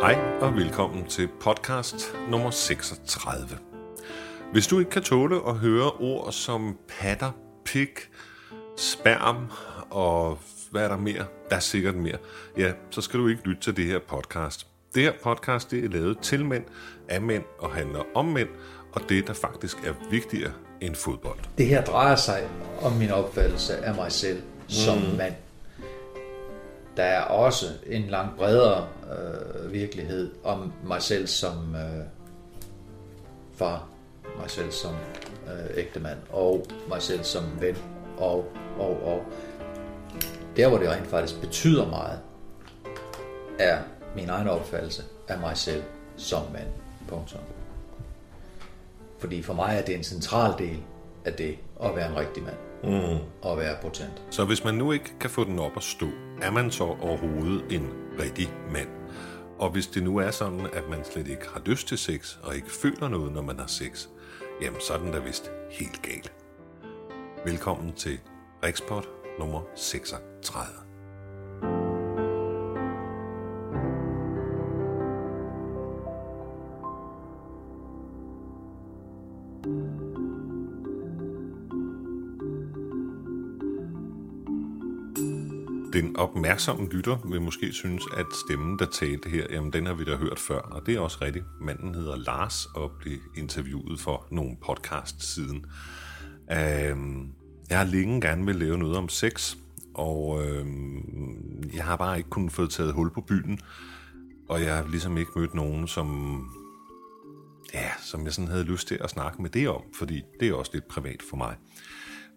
Hej og velkommen til podcast nummer 36. Hvis du ikke kan tåle at høre ord som patter, pik, sperm og hvad er der mere? Der er sikkert mere. Ja, så skal du ikke lytte til det her podcast. Det her podcast det er lavet til mænd, af mænd og handler om mænd, og det der faktisk er vigtigere end fodbold. Det her drejer sig om min opfattelse af mig selv som mm. mand. Der er også en langt bredere øh, virkelighed om mig selv som øh, far, mig selv som øh, ægtemand og mig selv som ven og, og, og. Der, hvor det rent faktisk betyder meget, er min egen opfattelse af mig selv som mand. Punktum. Fordi for mig er det en central del af det at være en rigtig mand. Mm. Og være potent. Så hvis man nu ikke kan få den op at stå, er man så overhovedet en rigtig mand? Og hvis det nu er sådan, at man slet ikke har lyst til sex, og ikke føler noget, når man har sex, jamen så er den da vist helt galt. Velkommen til Rikspot nummer 36. Den opmærksomme lytter vil måske synes, at stemmen, der talte her, jamen den har vi da hørt før, og det er også rigtigt. Manden hedder Lars og blev interviewet for nogle podcast siden. Øhm, jeg har længe gerne vil lave noget om sex, og øhm, jeg har bare ikke kunnet få taget hul på byen, og jeg har ligesom ikke mødt nogen, som ja, som jeg sådan havde lyst til at snakke med det om, fordi det er også lidt privat for mig.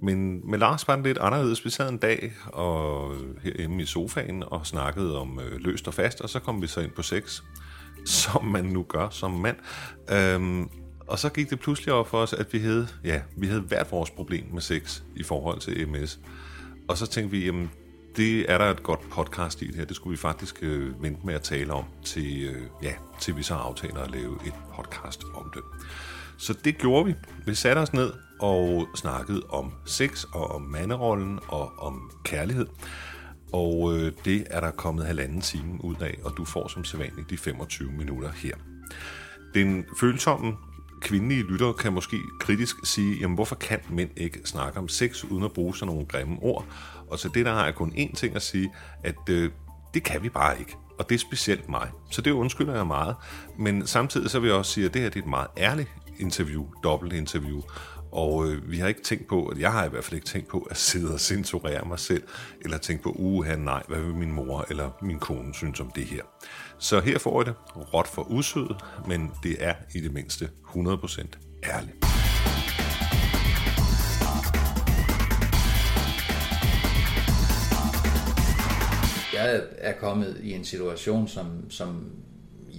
Men med Lars var det lidt anderledes. Vi sad en dag og herhjemme i sofaen og snakkede om øh, løst og fast, og så kom vi så ind på sex, som man nu gør som mand. Øhm, og så gik det pludselig op for os, at vi havde, ja, vi havde hvert vores problem med sex i forhold til MS. Og så tænkte vi, jamen, det er der et godt podcast i det her. Det skulle vi faktisk øh, vente med at tale om, til, øh, ja, til vi så aftaler at lave et podcast om det. Så det gjorde vi. Vi satte os ned og snakkede om sex og om manderollen og om kærlighed. Og øh, det er der kommet halvanden time ud af, og du får som sædvanligt de 25 minutter her. Den følsomme kvindelige lytter kan måske kritisk sige, jamen hvorfor kan mænd ikke snakke om sex uden at bruge sådan nogle grimme ord? Og så det der har jeg kun én ting at sige, at øh, det kan vi bare ikke. Og det er specielt mig. Så det undskylder jeg meget. Men samtidig så vil jeg også sige, at det her det er et meget ærligt interview, dobbelt interview. Og øh, vi har ikke tænkt på, at jeg har i hvert fald ikke tænkt på at sidde og censurere mig selv, eller tænke på, uha nej, hvad vil min mor eller min kone synes om det her. Så her får I det råt for usødet, men det er i det mindste 100% ærligt. Jeg er kommet i en situation, som, som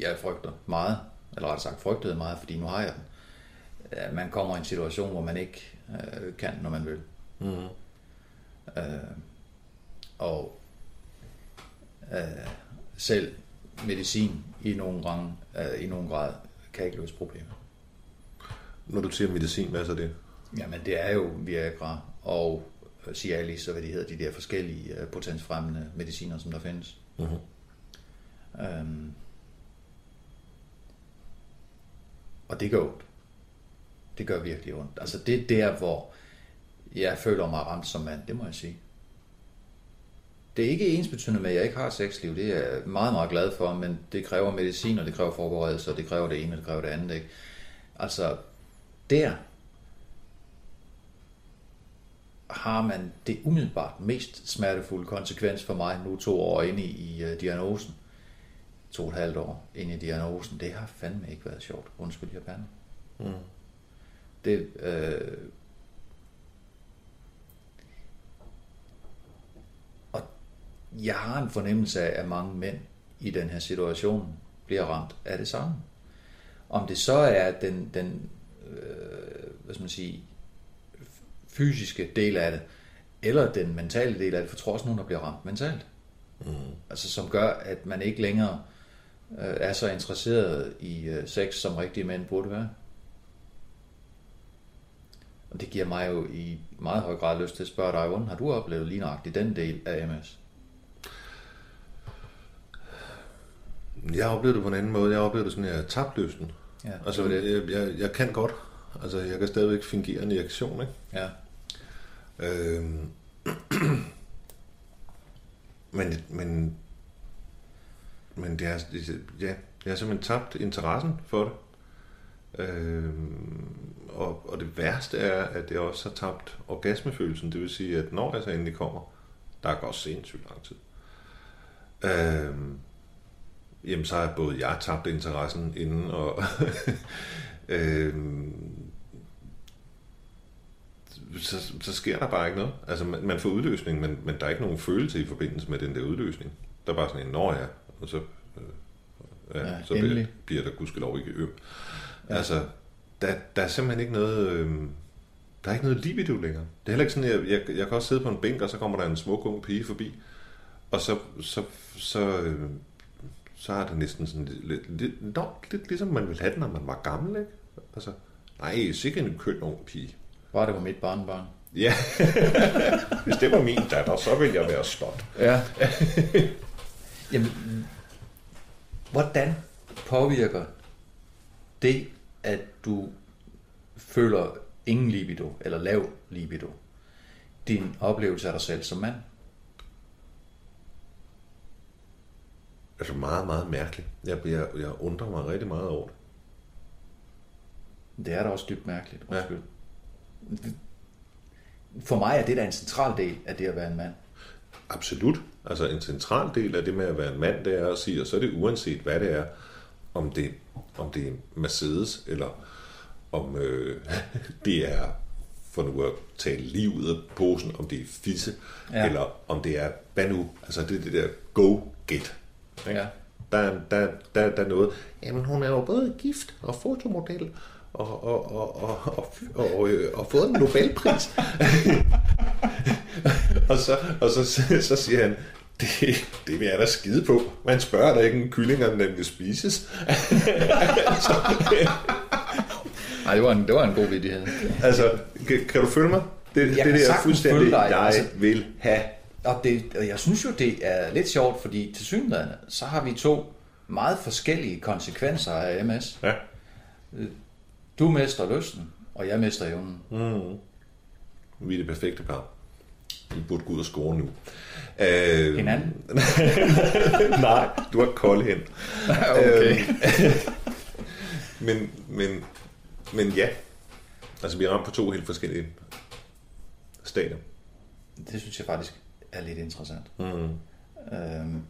jeg frygter meget, eller rettere sagt frygtede meget, fordi nu har jeg den. Man kommer i en situation, hvor man ikke øh, kan, når man vil. Mm. Øh, og øh, selv medicin i nogle, rang, øh, i nogle grad kan ikke løse problemet. Når du siger medicin, hvad er så det? Jamen det er jo Viagra og Cialis og hvad de hedder, de der forskellige øh, potensfremmende mediciner, som der findes. Mm-hmm. Øhm, og det gør ondt. Det gør virkelig ondt. Altså det er der, hvor jeg føler mig ramt som mand, det må jeg sige. Det er ikke ensbetydende med, at jeg ikke har sexliv. Det er jeg meget, meget glad for, men det kræver medicin, og det kræver forberedelse, og det kræver det ene, og det kræver det andet. Ikke? Altså, der har man det umiddelbart mest smertefulde konsekvens for mig, nu to år inde i, i uh, diagnosen. To og et halvt år inde i diagnosen. Det har fandme ikke været sjovt. Undskyld, jeg bande. Mm. Det, øh, og jeg har en fornemmelse af, at mange mænd i den her situation bliver ramt af det samme. Om det så er den, den øh, hvad skal man sige, fysiske del af det, eller den mentale del af det, for jeg tror også nogen, der bliver ramt mentalt. Mm. Altså som gør, at man ikke længere øh, er så interesseret i øh, sex, som rigtige mænd burde være. Og det giver mig jo i meget høj grad lyst til at spørge dig, hvordan har du oplevet lige nøjagtigt den del af MS? Jeg oplevede det på en anden måde. Jeg oplevede det sådan, at jeg tabte lysten. Ja, Altså, det jeg, jeg, jeg kan godt. Altså, jeg kan stadigvæk fingere en reaktion, ikke? Ja. Øhm. men, men, men det er, ja, jeg har simpelthen tabt interessen for det. Øhm, og, og det værste er, at jeg også har tabt orgasmefølelsen. Det vil sige, at når jeg så endelig kommer, der går sindssygt lang tid. Øhm, jamen, så har både jeg tabt interessen inden, og øhm, så, så sker der bare ikke noget. Altså, man, man får udløsning, men, men der er ikke nogen følelse i forbindelse med den der udløsning. Der er bare sådan en, når ja, og så, øh, ja, Ja, så bliver, endelig. bliver der gudskelov ikke øm. Ja. Altså, der, der er simpelthen ikke noget... Øh, der er ikke noget libido længere. Det er heller ikke sådan, jeg, jeg, jeg kan også sidde på en bænk, og så kommer der en smuk ung pige forbi, og så, så, så, øh, så er det næsten sådan lidt, lidt, lidt, nå, lidt ligesom man ville have det, når man var gammel, ikke? Altså, nej, sikkert en køn ung pige. Bare det var mit barnbarn. Ja, hvis det var min datter, så ville jeg være stolt. Ja. Jamen, hvordan påvirker det, at du føler ingen libido, eller lav libido, din oplevelse af dig selv som mand? Altså meget, meget mærkeligt. Jeg, jeg, jeg undrer mig rigtig meget over det. Det er da også dybt mærkeligt. Ja. Undskyld. For mig er det da en central del af det at være en mand. Absolut. Altså en central del af det med at være en mand, det er at sige, og så er det uanset hvad det er, om det, om det er Mercedes, eller om øh, det er, for nu at tale lige ud af posen, om det er fisse, Ja. eller om det er banu, altså det er det der go-get. Ja. Der, er- der, der, der er noget, jamen hun er jo både gift og fotomodel, og, og, og, og, og, og, og, øh, og fået en Nobelpris. og så, og så, så siger han, det, det vil jeg da skide på. Man spørger da ikke en kylling, om den vil spises. Nej, det var en, det var en god vidighed. altså, kan, kan du følge mig? Det, Jeg det kan der er fuldstændig, følge dig, jeg altså. vil have. Og, det, og jeg synes jo, det er lidt sjovt, fordi til synligheden, så har vi to meget forskellige konsekvenser af MS. Ja. Du mister lysten, og jeg mister evnen. Vi er det perfekte par. Vi burde gå ud og score nu. Øh, Hinanden? Nej, du har kold hen. okay. Men, men, men ja, altså vi er ramt på to helt forskellige stadier. Det synes jeg faktisk er lidt interessant. Mm. Øhm,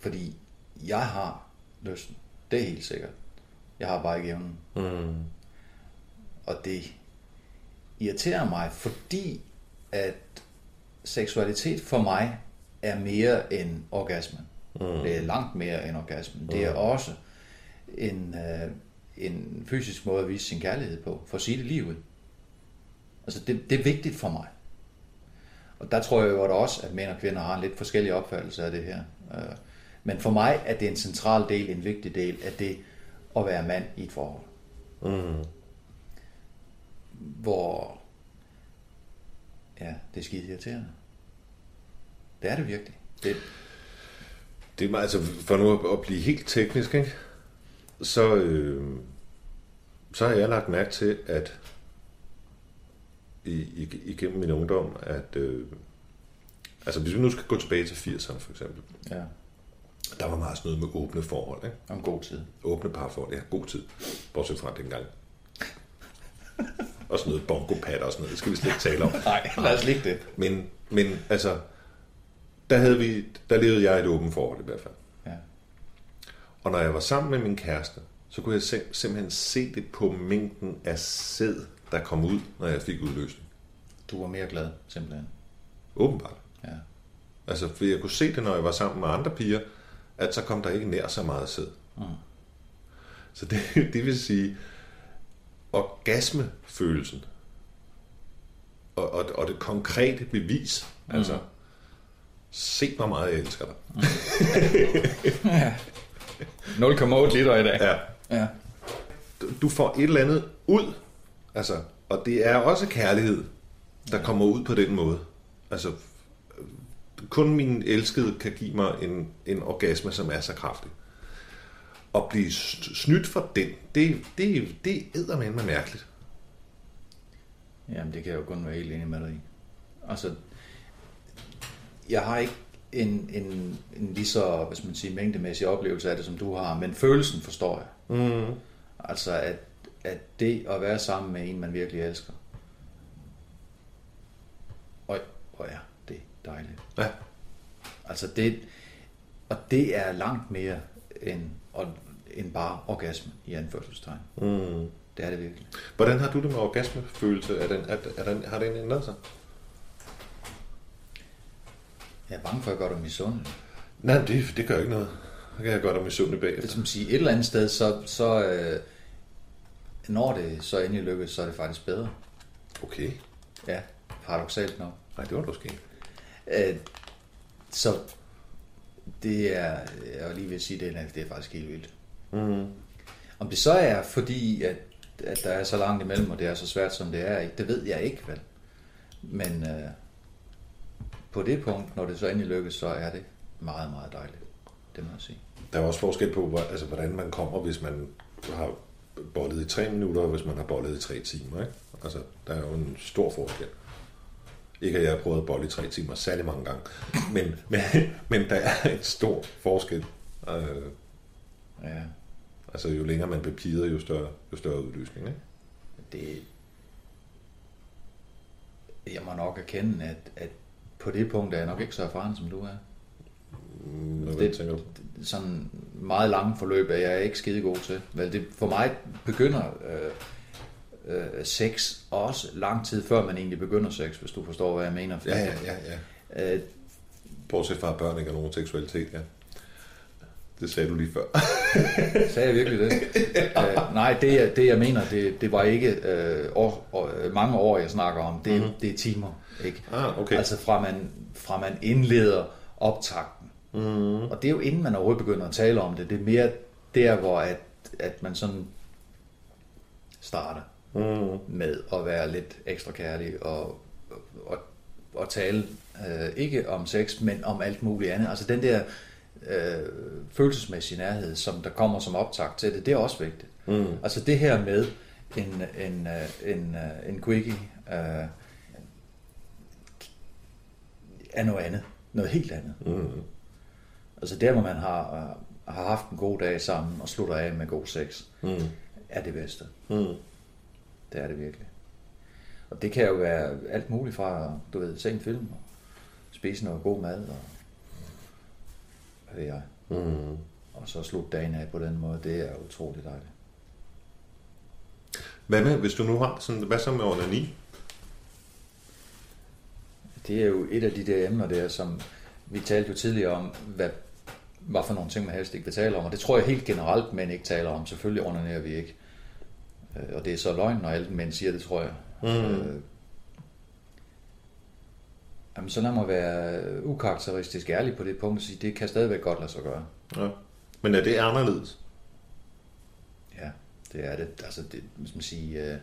fordi jeg har lysten. Det er helt sikkert. Jeg har bare ikke evnen. Mm. Og det irriterer mig, fordi at seksualitet for mig er mere end orgasmen. Mm. Det er langt mere end orgasmen. Det er også en, øh, en fysisk måde at vise sin kærlighed på, for at sige det lige ud. Altså det, det er vigtigt for mig. Og der tror jeg jo også, at mænd og kvinder har en lidt forskellig opfattelse af det her. Øh, Men for mig er det en central del, en vigtig del af det at være mand i et forhold. Mm. Hvor, ja, det er skide irriterende. Det er det virkelig. Det, Det er altså for nu at, blive helt teknisk, ikke? Så, øh, så har jeg lagt mærke til, at i, i, igennem min ungdom, at øh, altså hvis vi nu skal gå tilbage til 80'erne for eksempel, ja, der var meget sådan noget med åbne forhold, ikke? og en god tid. Åbne parforhold, ja, god tid. Bortset fra dengang. og sådan noget bongopat og sådan noget, det skal vi slet ikke tale om. Nej, lad os ligge det. Men, men altså, der, havde vi, der levede jeg et åbent forhold i hvert fald. Ja. Og når jeg var sammen med min kæreste, så kunne jeg sim- simpelthen se det på mængden af sæd, der kom ud, når jeg fik udløsning. Du var mere glad, simpelthen. Åbenbart. Ja. Altså, for jeg kunne se det, når jeg var sammen med andre piger, at så kom der ikke nær så meget sæd. Mm. Så det, det vil sige, orgasmefølelsen, og, og, og det konkrete bevis, mm. altså, se hvor meget jeg elsker dig. 0,8 liter i dag. Ja. ja. Du- Du får et eller andet ud, altså, og det er også kærlighed, der kommer ud på den måde. Altså, kun min elskede kan give mig en, en orgasme, som er så kraftig. At blive snydt for den, det, det, det æder med mærkeligt. Jamen, det kan jeg jo kun være helt enig med dig i. Altså, jeg har ikke en, en, en lige så, skal man sige, mængdemæssig oplevelse af det, som du har, men følelsen forstår jeg. Mm. Altså, at, at det at være sammen med en, man virkelig elsker, og, og ja, det er dejligt. Ja. Altså det, og det er langt mere end, end bare orgasme i anførselstegn. Mm. Det er det virkelig. Hvordan har du det med orgasmefølelse? Er den, er, er den, har den ændret sig? Jeg er bange for, at jeg gør dig misundelig. Nej, det, det gør ikke noget. Det kan jeg gøre dig misundelig bagefter. Det er som at sige, et eller andet sted, så, så øh, når det så endelig lykkes, så er det faktisk bedre. Okay. Ja, paradoxalt nok. Nej, det var du sket. Øh, så det er, jeg lige vil sige, det er, det er faktisk helt vildt. Mm. Om det så er fordi, at, at der er så langt imellem, og det er så svært, som det er, det ved jeg ikke, vel? Men øh, på det punkt, når det så endelig lykkes, så er det meget, meget dejligt. Det må jeg sige. Der er også forskel på, altså, hvordan man kommer, hvis man har bollet i tre minutter, og hvis man har bollet i tre timer. Ikke? Altså, der er jo en stor forskel. Ikke at jeg har prøvet at bolle i tre timer særlig mange gange, men, men, men der er en stor forskel. Øh, ja. Altså jo længere man bepider, jo større, jo større udløsning. Ikke? Det, jeg må nok erkende, at, at på det punkt er jeg nok ikke så erfaren, som du er. Hvad det, tænker du? Sådan meget lange forløb er jeg ikke skide god til. Vel, det, for mig begynder øh, øh, sex også lang tid før man egentlig begynder sex, hvis du forstår, hvad jeg mener. Ja, ja, ja. ja. Øh, Bortset fra, at børn ikke har nogen seksualitet, ja. Det sagde du lige før. sagde jeg virkelig det? uh, nej, det, det jeg mener, det, det var ikke uh, år, år, mange år, jeg snakker om. Det, mm-hmm. det er timer. Ikke? Ah, okay. Altså fra man, fra man indleder optakten. Mm-hmm. Og det er jo inden man overhovedet begynder at tale om det. Det er mere der, hvor at, at man sådan starter mm. med at være lidt ekstra kærlig og, og, og tale uh, ikke om sex, men om alt muligt andet. Altså den der øh, følelsesmæssig nærhed, som der kommer som optag til det, det er også vigtigt. Mm. Altså det her med en, en, øh, en, øh, en quickie øh, er noget andet. Noget helt andet. Mm. Altså der, hvor man har, øh, har haft en god dag sammen og slutter af med god sex, mm. er det bedste. Mm. Det er det virkelig. Og det kan jo være alt muligt fra, du ved, se en film, og spise noget god mad, og hvad jeg. Mm. Og så slutte dagen af på den måde, det er utroligt dejligt. Hvad med, hvis du nu har sådan, hvad så med onani? Det er jo et af de der emner der, som vi talte jo tidligere om, hvad, hvad for nogle ting man helst ikke vil tale om. Og det tror jeg helt generelt, men ikke taler om. Selvfølgelig onanerer vi ikke. Øh, og det er så løgn, når alle mænd siger det, tror jeg. Mm. Øh, Jamen, så lad mig være ukarakteristisk ærlig på det punkt og sige, det kan stadigvæk godt lade sig gøre. Ja. Men er det anderledes? Ja, det er det. Altså, det, hvis man siger, øh,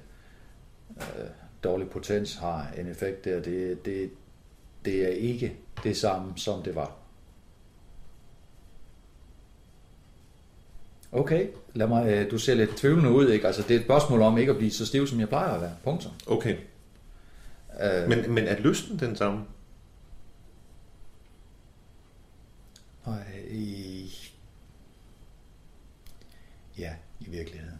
øh, dårlig potens har en effekt der. Det, det, det er ikke det samme, som det var. Okay, lad mig, øh, du ser lidt tvivlende ud, ikke? Altså, det er et spørgsmål om ikke at blive så stiv, som jeg plejer at være. Punktum. Okay. Øh, men, men er lysten den samme? Og i, ja, i virkeligheden.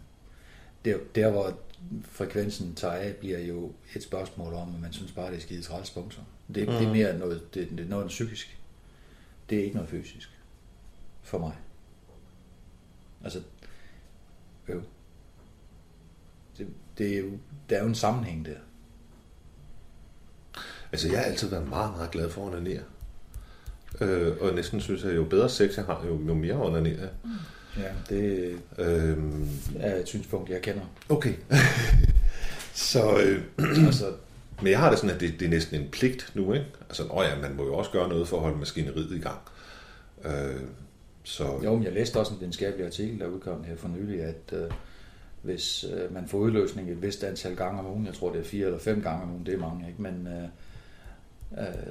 Der, der hvor frekvensen tager af, bliver jo et spørgsmål om, at man synes bare, det er skide træls punkter. Det, mm. det er mere noget, det, det er noget psykisk. Det er ikke noget fysisk. For mig. Altså, øv. Det, det er jo, der er jo en sammenhæng der. Altså, jeg har altid været meget, meget glad for at onanere. Øh, og næsten synes jeg, jo bedre sex jeg har, jo, jo mere onanerer jeg. Ja, det øhm, er et synspunkt, jeg kender. Okay. så, øh, altså, men jeg har det sådan, at det, det er næsten en pligt nu, ikke? Altså, åh ja, man må jo også gøre noget for at holde maskineriet i gang. Øh, så... Jo, men jeg læste også en videnskabelig artikel, der udkom her for nylig, at øh, hvis øh, man får udløsning et vist antal gange om ugen, jeg tror det er fire eller fem gange om ugen, det er mange, ikke? Men øh,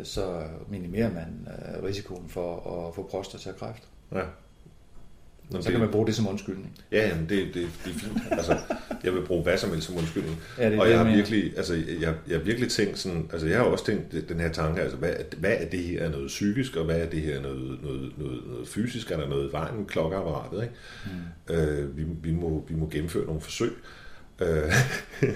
så minimerer man øh, risikoen for at få prostatakræft. Ja. Nå, så kan man bruge det som undskyldning. Ja, jamen det, det, det er fint. Altså, jeg vil bruge hvad som helst som undskyldning. Ja, det er og det, jeg har virkelig, altså, jeg, jeg har virkelig tænkt sådan, altså jeg har også tænkt den her tanke, altså hvad, hvad er det her noget psykisk, og hvad er det her noget, noget, noget, noget fysisk, er der noget i vejen med klokkerapparatet, ikke? Mm. Øh, vi, vi, må, vi må gennemføre nogle forsøg. Øh,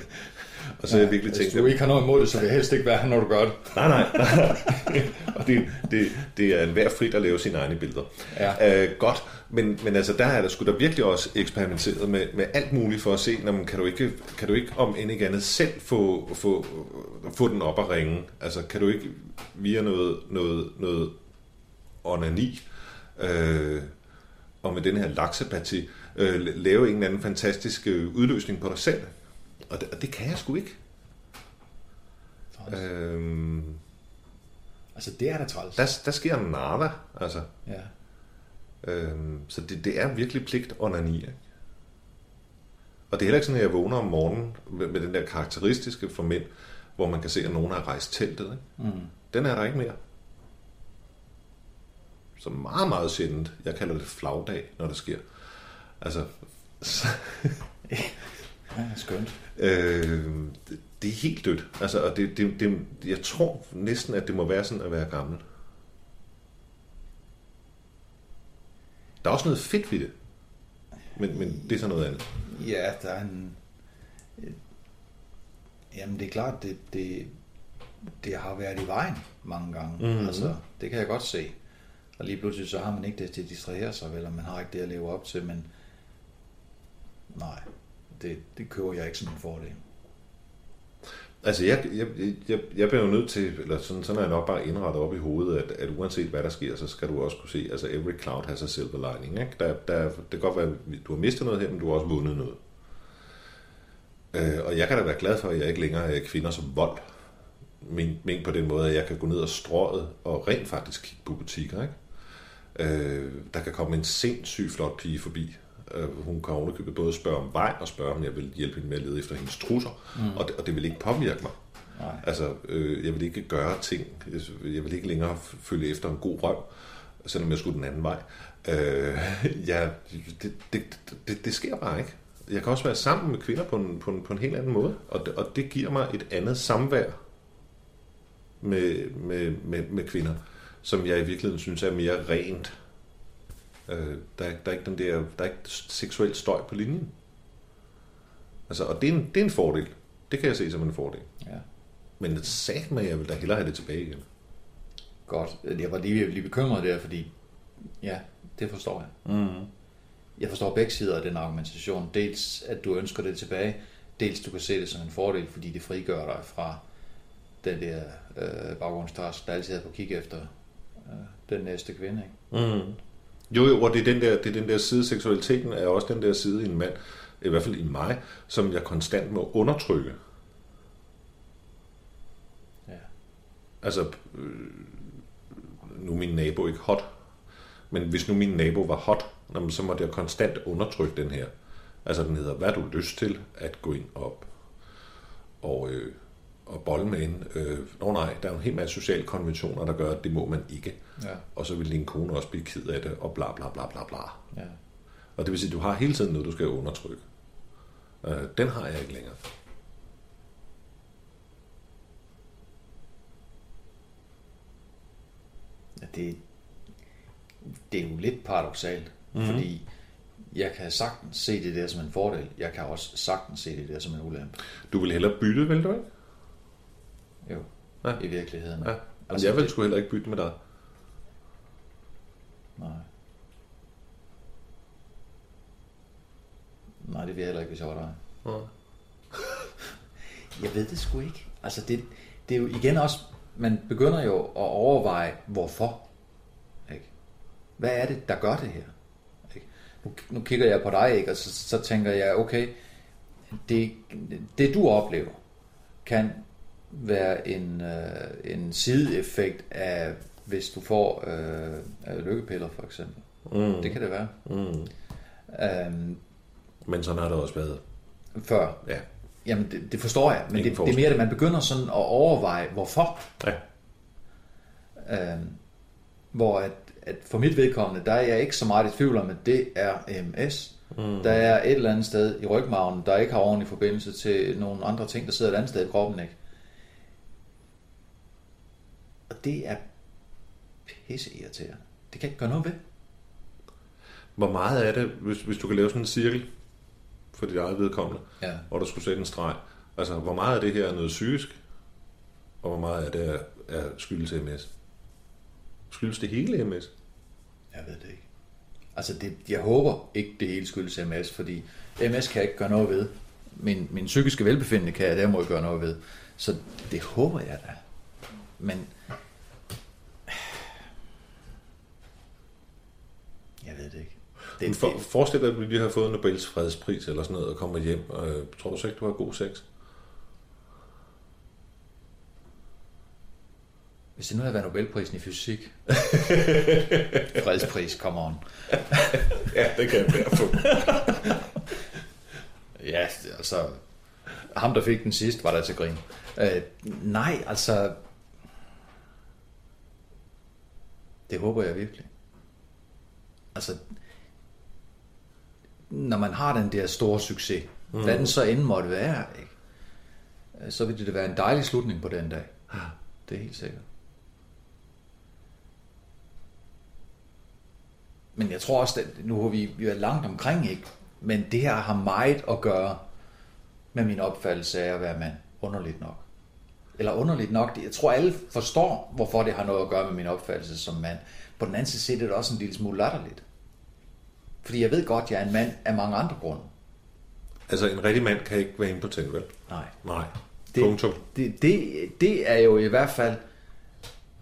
og så ja, jeg virkelig tænkt... Hvis du ikke har noget imod det, så vil jeg helst ikke være her, når du gør det. Nej, nej. nej. og det, det, det er en hver frit at lave sine egne billeder. Ja. Øh, godt, men, men altså der er der skulle der virkelig også eksperimenteret med, med alt muligt for at se, når man, kan, du ikke, kan du ikke om end ikke andet selv få, få, få den op at ringe? Altså kan du ikke via noget, noget, noget onani øh, og med den her laksepati øh, lave en eller anden fantastisk øh, udløsning på dig selv? Og det, og det kan jeg sgu ikke. Øhm, altså det er da træls. der, der sker nada, altså. Ja. Øhm, så det, det er virkelig pligt onani, ikke? Og det er heller ikke sådan, at jeg vågner om morgenen med, med den der karakteristiske for mænd, hvor man kan se, at nogen har rejst teltet. Ikke? Mm. Den er der ikke mere. Så meget, meget sjældent. Jeg kalder det flagdag, når det sker. Altså, så, Ja, skønt. øh, det, det er helt dødt. Altså, og det, det, det, jeg tror næsten, at det må være sådan at være gammel. Der er også noget fedt ved det. Men, men det er så noget andet. Ja, der er en... Jamen, det er klart, det, det, det har været i vejen mange gange. Mhm. Altså, det kan jeg godt se. Og lige pludselig så har man ikke det til at distrahere sig, vel, og man har ikke det at leve op til, men nej, det, det køber jeg ikke som en fordel. Altså, jeg, jeg, jeg, jeg bliver jo nødt til, eller sådan, sådan er jeg nok bare indrettet op i hovedet, at, at uanset hvad der sker, så skal du også kunne se, altså every cloud has a silver lining. Ikke? Der, der, det kan godt være, at du har mistet noget her, men du har også vundet noget. Øh, og jeg kan da være glad for, at jeg ikke længere er kvinder som vold. Men, men på den måde, at jeg kan gå ned og strøget og rent faktisk kigge på butikker. Ikke? Øh, der kan komme en sindssygt flot pige forbi. Øh, hun kan ovenikøbet både spørge om vej og spørge, om jeg vil hjælpe hende med at lede efter hendes trusser. Mm. Og, det, og det vil ikke påvirke mig. Nej. Altså, øh, jeg vil ikke gøre ting. Jeg vil ikke længere følge efter en god røv, selvom jeg skulle den anden vej. Øh, ja, det, det, det, det sker bare ikke. Jeg kan også være sammen med kvinder på en, på en, på en helt anden måde, og det, og det giver mig et andet samvær med, med, med, med kvinder, som jeg i virkeligheden synes er mere rent. Øh, der, er- der, er ikke den der, der er ikke seksuel støj på linjen. Altså, og det er, en, det er en fordel. Det kan jeg se som en fordel. Ja. Men det sagt at jeg vil da hellere have det tilbage igen. Godt. Jeg var lige, lige bekymret der, fordi ja, det forstår jeg. Mm. Jeg forstår begge sider af den argumentation. Dels, at du ønsker det tilbage, dels du kan se det som en fordel, fordi det frigør dig fra den der øh, baggrundstask, der altid er på kig efter øh, den næste kvinde. Ikke? Mm. Jo, jo, og det er, den der, det er den der side, seksualiteten er også den der side i en mand, i hvert fald i mig, som jeg konstant må undertrykke. Ja. Altså, øh, nu er min nabo ikke hot, men hvis nu min nabo var hot, så måtte jeg konstant undertrykke den her. Altså, den hedder, hvad du lyst til at gå ind op og, øh, og bolle med en? Øh, Nå nej, der er en hel masse sociale konventioner, der gør, at det må man ikke. Ja. Og så vil din kone også blive ked af det, og bla bla bla bla bla. ja. Og det vil sige, at du har hele tiden noget, du skal undertrykke. Øh, den har jeg ikke længere. Ja, det, det er jo lidt paradoxalt, mm-hmm. fordi jeg kan sagtens se det der som en fordel. Jeg kan også sagtens se det der som en ulempe. Du vil hellere bytte, vil du ikke? Jo, Ja. ja. i virkeligheden. Ja. Altså, Altså, jeg vil det- sgu heller ikke bytte med dig. Nej. Nej, det vil jeg heller ikke, hvis jeg var dig. Nej. Jeg ved det sgu ikke. Altså, det, det er jo igen også, man begynder jo at overveje, hvorfor. Ikke? Hvad er det, der gør det her? Ikke? Nu, nu kigger jeg på dig, ikke? og så, så tænker jeg, okay, det, det du oplever, kan være en, øh, en sideeffekt af, hvis du får øh, lykkepiller, for eksempel. Mm. Det kan det være. Mm. Øhm, Men sådan har det også været. før. Ja. Jamen, det, det forstår jeg, men Ingen det, det er mere, at man begynder sådan at overveje, hvorfor. Ja. Øh, hvor at, at for mit vedkommende, der er jeg ikke så meget i tvivl om, at det er MS. Mm. Der er et eller andet sted i rygmagen, der ikke har ordentlig forbindelse til nogle andre ting, der sidder et andet sted i kroppen, ikke? Og det er pisse irriterende. Det kan ikke gøre noget ved. Hvor meget er det, hvis, hvis du kan lave sådan en cirkel for dit eget vedkommende, Ja. hvor du skulle sætte en streg? Altså, hvor meget af det her er noget psykisk, og hvor meget af det er, er skyldes MS? Skyldes det hele MS? Jeg ved det ikke. Altså, det, jeg håber ikke, det hele skyldes MS, fordi MS kan jeg ikke gøre noget ved. Min, min psykiske velbefindende kan jeg derimod gøre noget ved. Så det håber jeg da. Men... Jeg ved det ikke. Det, for, det, forestil dig, at du lige har fået Nobels fredspris eller sådan noget, og kommer hjem. Øh, tror du så ikke, du har god sex? hvis det nu havde været Nobelprisen i fysik. Fredspris, come on. Ja, det kan jeg være få. Ja, altså... Ham, der fik den sidst, var der til grin. Øh, nej, altså... Det håber jeg virkelig. Altså... Når man har den der store succes, mm. hvad den så end måtte være, ikke? Så vil det være en dejlig slutning på den dag. Det er helt sikkert. Men jeg tror også, at nu har vi, vi er langt omkring, ikke? Men det her har meget at gøre med min opfattelse af at være mand. Underligt nok. Eller underligt nok, jeg tror alle forstår, hvorfor det har noget at gøre med min opfattelse som mand. På den anden side er det også en lille smule latterligt. Fordi jeg ved godt, jeg er en mand af mange andre grunde. Altså, en rigtig mand kan ikke være impotent, vel? Nej. Nej. Det, Punktum. det, det, det er jo i hvert fald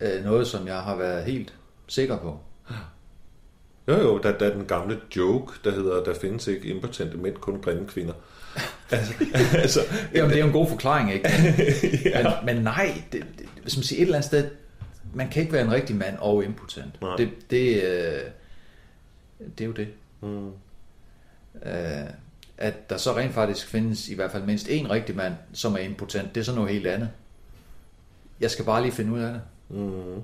øh, noget, som jeg har været helt sikker på. Jo, jo, der, der er den gamle joke, der hedder, der findes ikke impotente mænd, kun grimme kvinder. altså, altså, Jamen, det er jo en god forklaring, ikke? ja. men, men nej, det, det, hvis man siger et eller andet sted, man kan ikke være en rigtig mand og impotent. Nej. Det, det, øh, det er jo det. Mm. Øh, at der så rent faktisk findes i hvert fald mindst en rigtig mand, som er impotent, det er så noget helt andet. Jeg skal bare lige finde ud af det. Mm.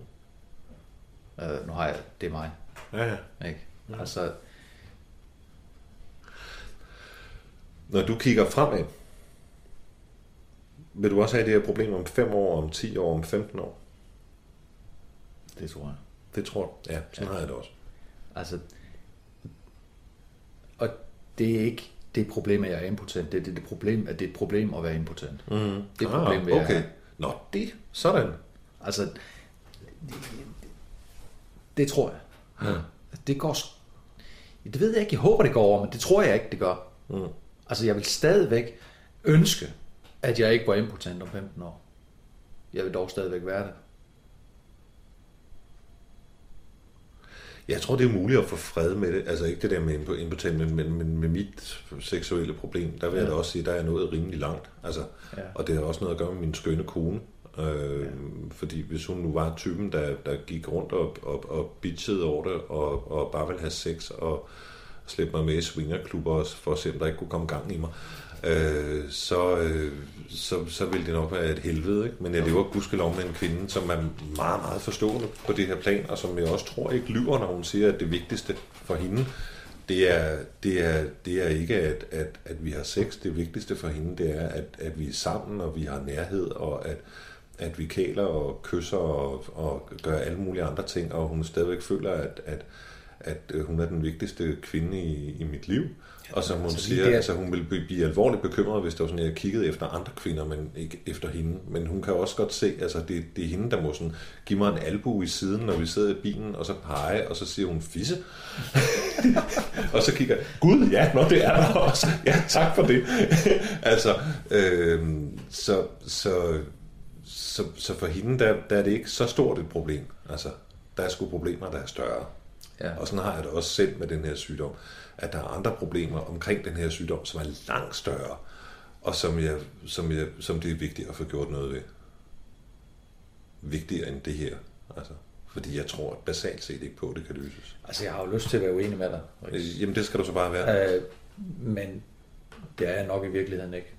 Øh, nu har jeg, det er mig, Ja, ja. ikke? Altså, Når du kigger fremad, vil du også have det her problem om 5 år, om 10 år, om 15 år? det tror jeg. Det tror jeg. Ja, sådan har jeg det også. Altså, det er ikke det problem, at jeg er impotent. Det er det, det problem, at det er et problem at være impotent. Mm. Det er et problem, ah, okay. have. Nå, det. Sådan. Altså, det, det tror jeg. Ja. Det går... Det ved jeg ikke. Jeg håber, det går over, men det tror jeg ikke, det gør. Mm. Altså, jeg vil stadigvæk ønske, at jeg ikke var impotent om 15 år. Jeg vil dog stadigvæk være det. Jeg tror, det er muligt at få fred med det. Altså ikke det der med impo- impotent, men, men, men med mit seksuelle problem, der vil jeg Ja. da også sige, der er jeg nået rimelig langt. Altså, Ja. Og det har også noget at gøre med min skønne kone. Øh, Ja. Fordi hvis hun nu var typen, der, der gik rundt og, og, og bitchede over det, og, og bare ville have sex, og slæbe mig med i swingerklubber også, for at se, om der ikke kunne komme gang i mig, øh, så, øh, så, så ville det nok være et helvede. Ikke? Men jeg lever gudskelov med en kvinde, som er meget, meget forstående på det her plan, og som jeg også tror ikke lyver, når hun siger, at det vigtigste for hende, det er, det er, det er ikke, at, at, at vi har sex. Det vigtigste for hende, det er, at, at vi er sammen, og vi har nærhed, og at, at vi kæler og kysser og, og gør alle mulige andre ting, og hun stadigvæk føler, at, at, at øh, hun er den vigtigste kvinde i, i mit liv. Og som hun altså, siger, der- altså hun ville blive- alvorligt bekymret, hvis det var sådan, at jeg kiggede efter andre kvinder, men ikke efter hende. Men hun kan også godt se, altså det, det er hende, der må sådan give mig en albu i siden, når vi sidder i bilen, og så pege, og så siger hun fisse. og så kigger gud ja, nå det er der også. Ja, tak for det. altså, øh, så, så, så, så for hende, der, der er det ikke så stort et problem. Altså, der er sgu problemer, der er større. Ja. Og sådan har jeg det også selv med den her sygdom, at der er andre problemer omkring den her sygdom, som er langt større, og som, jeg, som, jeg, som det er vigtigt at få gjort noget ved. Vigtigere end det her. Altså, fordi jeg tror basalt set ikke på, at det kan løses. Altså, jeg har jo lyst til at være uenig med dig. Riks. Øh, Jamen, det skal du så bare være. Øh, men det er jeg nok i virkeligheden ikke.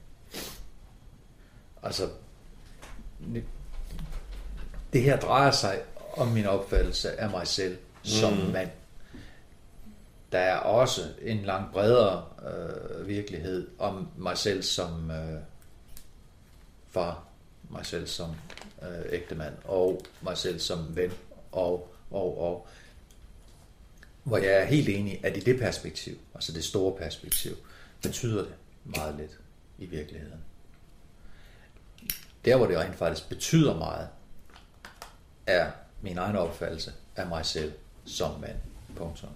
Altså, det- det her drejer sig om min opfattelse af mig selv som mm. mand. Der er også en langt bredere øh, virkelighed om mig selv som øh, far, mig selv som øh, ægtemand og mig selv som ven og, og, og. Hvor jeg er helt enig, at i det perspektiv, altså det store perspektiv, betyder det meget lidt i virkeligheden. Der, hvor det rent faktisk betyder meget, er min egen opfattelse af mig selv som mand. Punktum.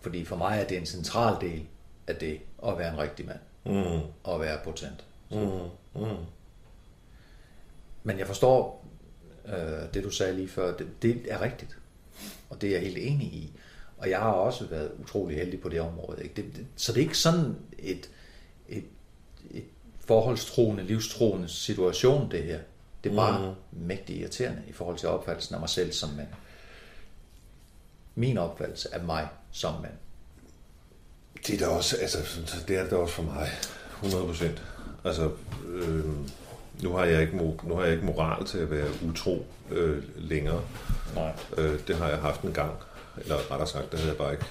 Fordi for mig er det en central del af det at være en rigtig mand. Mm. Og at være potent. Mm. Mm. Men jeg forstår øh, det, du sagde lige før. Det, det er rigtigt. Og det er jeg helt enig i. Og jeg har også været utrolig heldig på det område. Ikke? Det, det, så det er ikke sådan et, et, et forholdstroende, livstroende situation, det her. Det er bare mm. mægtig irriterende i forhold til opfattelsen af mig selv som mand. Min opfattelse af mig som mand. Det er da også, altså, det er det også for mig. 100 procent. Altså, øh, nu har jeg ikke nu har jeg ikke moral til at være utro øh, længere. Nej. Øh, det har jeg haft en gang, eller rettere sagt, det havde jeg bare ikke.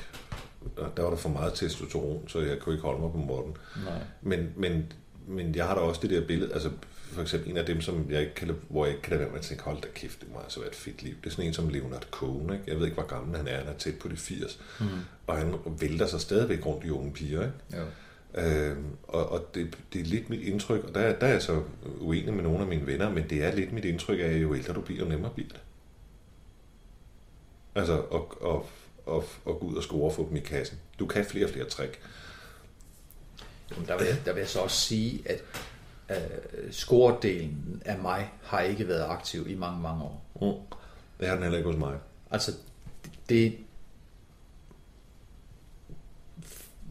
Der var der for meget testosteron, så jeg kunne ikke holde mig på morgen. Nej. Men, men, men jeg har da også det der billede, altså for eksempel en af dem, som jeg ikke kan, hvor jeg ikke kan lade være med at tænke, hold da kæft, det må altså være et fedt liv. Det er sådan en som Leonard Cohen, ikke? Jeg ved ikke, hvor gammel han er, han er tæt på de 80. Mm. Og han vælter sig stadigvæk rundt i unge piger, ikke? Ja. Øh, og og det, det er lidt mit indtryk, og der, der er jeg så uenig med nogle af mine venner, men det er lidt mit indtryk af, at jo ældre du bliver, jo nemmere bliver det. Altså, at, at, at, at gå ud og score og få dem i kassen. Du kan flere og flere trick. Jamen, der, vil, der vil jeg så også sige, at scoredelen af mig har ikke været aktiv i mange, mange år. Mm. Det har den heller ikke hos mig. Altså, det,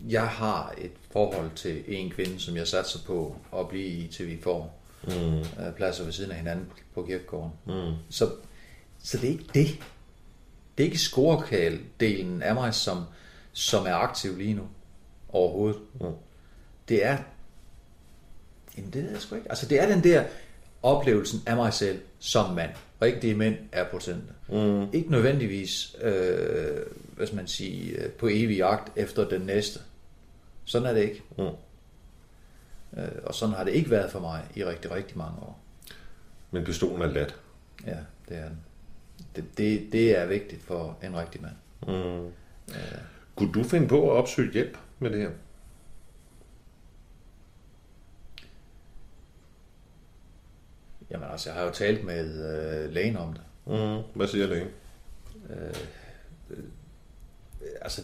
jeg har et forhold til en kvinde, som jeg satser på at blive i, til vi får mm. Øh, pladser ved siden af hinanden på kirkegården. Mm. Så, så det er ikke det. Det er ikke scorekal-delen af mig, som, som er aktiv lige nu overhovedet. Mm. Det er Jamen det ved jeg sgu ikke. Altså det er den der oplevelsen af mig selv som mand. Rigtige mænd er potente. Mm. Ikke nødvendigvis, øh, hvad skal man sige, øh, på evig jagt efter den næste. Sådan er det ikke. Mm. Øh, og sådan har det ikke været for mig i rigtig, rigtig mange år. Men pistolen er lat. Ja, det er den. Det, det, det er vigtigt for en rigtig mand. Mm. Ja. Kunne du finde på at opsøge hjælp med det her? Jamen altså, jeg har jo talt med øh, lægen om det. Mm. Hvad siger lægen? Øh, øh, altså,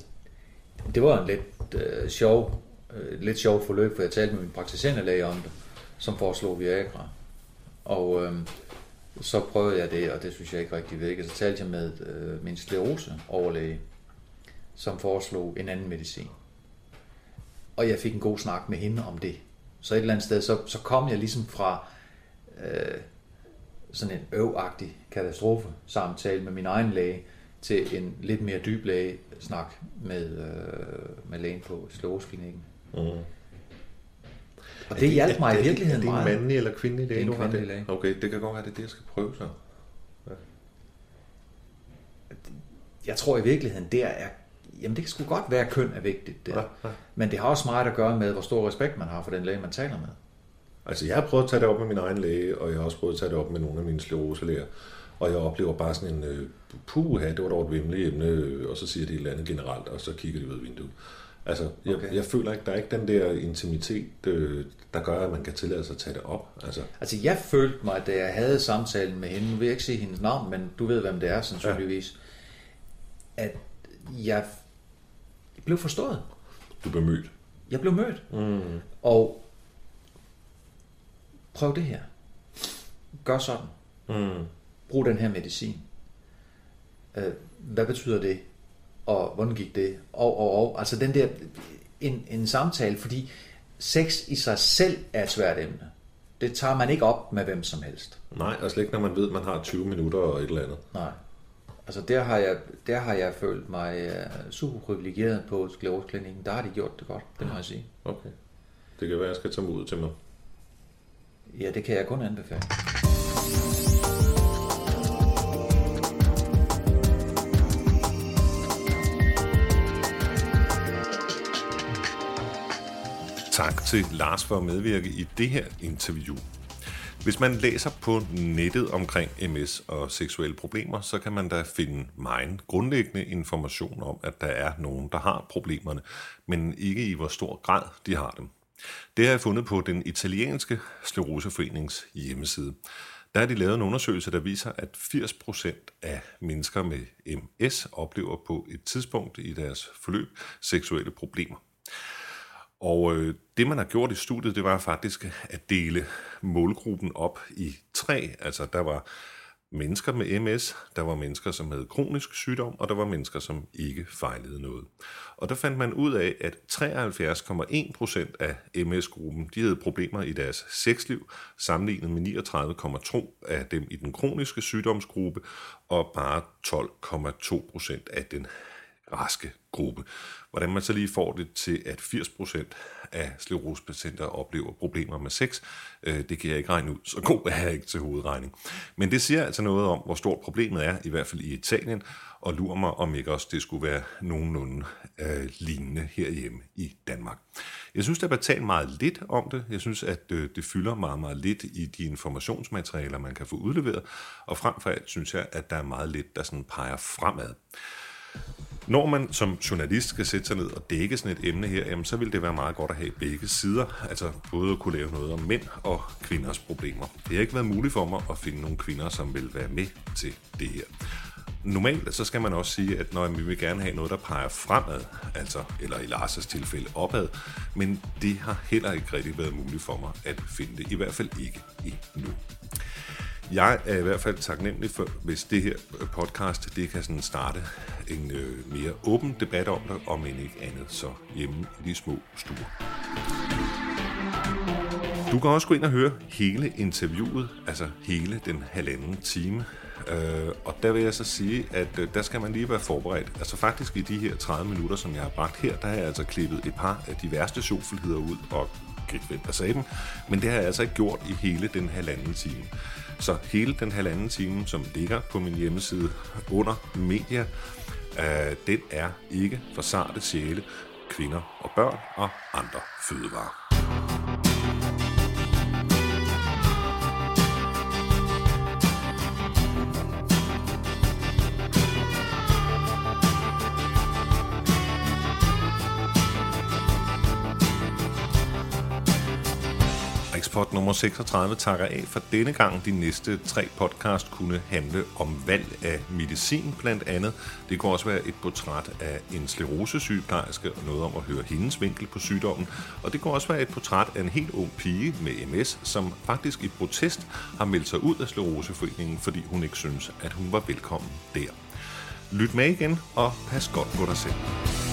det var en lidt øh, sjov, øh, lidt sjovt forløb, for jeg talte med min praktiserende læge om det, som foreslog Viagra. Og øh, så prøvede jeg det, og det synes jeg ikke rigtig virkede. Så talte jeg med øh, min sklerose overlæge, som foreslog en anden medicin. Og jeg fik en god snak med hende om det. Så et eller andet sted, så, så kom jeg ligesom fra øh, sådan en øvagtig katastrofe samtale med min egen læge, til en lidt mere dyb læge snak med, øh, med lægen på Slåsklinikken. Mm. Og det hjalp mig i virkeligheden meget. Er det en mandlig eller kvindelig læge, det er en kvindelig læge. Okay, det kan godt være, det er det, jeg skal prøve så. Ja. Jeg tror i virkeligheden, det er Jamen det kan sgu godt være, at køn er vigtigt. Det. Ja, ja. Men det har også meget at gøre med, hvor stor respekt man har for den læge, man taler med. Altså jeg har prøvet at tage det op med min egen læge, og jeg har også prøvet at tage det op med nogle af mine skleroselæger. Og jeg oplever bare sådan en, øh, puha, det var dog et vimmeligt emne, øh, og så siger de et eller andet generelt, og så kigger de ud af vinduet. Altså, jeg, okay. jeg føler ikke, der er ikke den der intimitet, øh, der gør, at man kan tillade sig at tage det op. Altså, altså jeg følte mig, da jeg havde samtalen med hende, nu vil jeg ikke sige hendes navn, men du ved, hvem det er, sandsynligvis, ja. at jeg blev forstået. Du blev mødt. Jeg blev mødt. Mm. Og prøv det her. Gør sådan. Mm brug den her medicin. Øh, hvad betyder det? Og hvordan gik det? Og, og, og. Altså den der, en, en samtale, fordi sex i sig selv er et svært emne. Det tager man ikke op med hvem som helst. Nej, altså ikke når man ved, at man har 20 minutter og et eller andet. Nej. Altså der har jeg, der har jeg følt mig uh, super privilegeret på skleroseklinikken. Der har de gjort det godt, det må jeg sige. Okay. Det kan være, at jeg skal tage mod til mig. Ja, det kan jeg kun anbefale. Tak til Lars for at medvirke i det her interview. Hvis man læser på nettet omkring MS og seksuelle problemer, så kan man da finde meget grundlæggende information om, at der er nogen, der har problemerne, men ikke i hvor stor grad de har dem. Det har jeg fundet på den italienske skleroseforenings hjemmeside. Der har de lavet en undersøgelse, der viser, at 80% af mennesker med MS oplever på et tidspunkt i deres forløb seksuelle problemer. Og øh, det, man har gjort i studiet, det var faktisk at dele målgruppen op i tre. Altså, der var mennesker med MS, der var mennesker, som havde kronisk sygdom, og der var mennesker, som ikke fejlede noget. Og der fandt man ud af, at 73,1 procent af MS-gruppen, de havde problemer i deres sexliv, sammenlignet med 39,2 af dem i den kroniske sygdomsgruppe, og bare 12,2 procent af den raske gruppe. Hvordan man så lige får det til, at 80% af sklerosepatienter oplever problemer med sex, øh, det kan jeg ikke regne ud, så god er jeg ikke til hovedregning. Men det siger altså noget om, hvor stort problemet er, i hvert fald i Italien, og lurer mig, om ikke også det skulle være nogenlunde øh, lignende herhjemme i Danmark. Jeg synes, der bliver talt meget lidt om det. Jeg synes, at øh, det fylder meget, meget lidt i de informationsmaterialer, man kan få udleveret, og frem for alt synes jeg, at der er meget lidt, der sådan peger fremad. Når man som journalist skal sætte sig ned og dække sådan et emne her, jamen, så vil det være meget godt at have begge sider, altså både at kunne lave noget om mænd og kvinders problemer. Det har ikke været muligt for mig at finde nogle kvinder, som vil være med til det her. Normalt så skal man også sige, at når vi vil gerne have noget, der peger fremad, altså, eller i Lars' tilfælde opad, men det har heller ikke rigtig været muligt for mig at finde det, i hvert fald ikke endnu. Jeg er i hvert fald taknemmelig for, hvis det her podcast det kan sådan starte en øh, mere åben debat om det, om end ikke andet så hjemme i de små stuer. Du kan også gå ind og høre hele interviewet, altså hele den halvanden time. Øh, og der vil jeg så sige, at øh, der skal man lige være forberedt. Altså faktisk i de her 30 minutter, som jeg har bragt her, der har jeg altså klippet et par af de værste sjoffelheder ud og ikke hvem der sagde den, Men det har jeg altså ikke gjort i hele den halvanden time. Så hele den halvanden time, som ligger på min hjemmeside under media, øh, den er ikke for sarte sjæle, kvinder og børn og andre fødevarer. Eksport nummer 36 takker af for denne gang. De næste tre podcast kunne handle om valg af medicin blandt andet. Det kunne også være et portræt af en sklerosesygeplejerske og noget om at høre hendes vinkel på sygdommen. Og det kunne også være et portræt af en helt ung pige med MS, som faktisk i protest har meldt sig ud af Skleroseforeningen, fordi hun ikke synes, at hun var velkommen der. Lyt med igen, og pas godt på dig selv.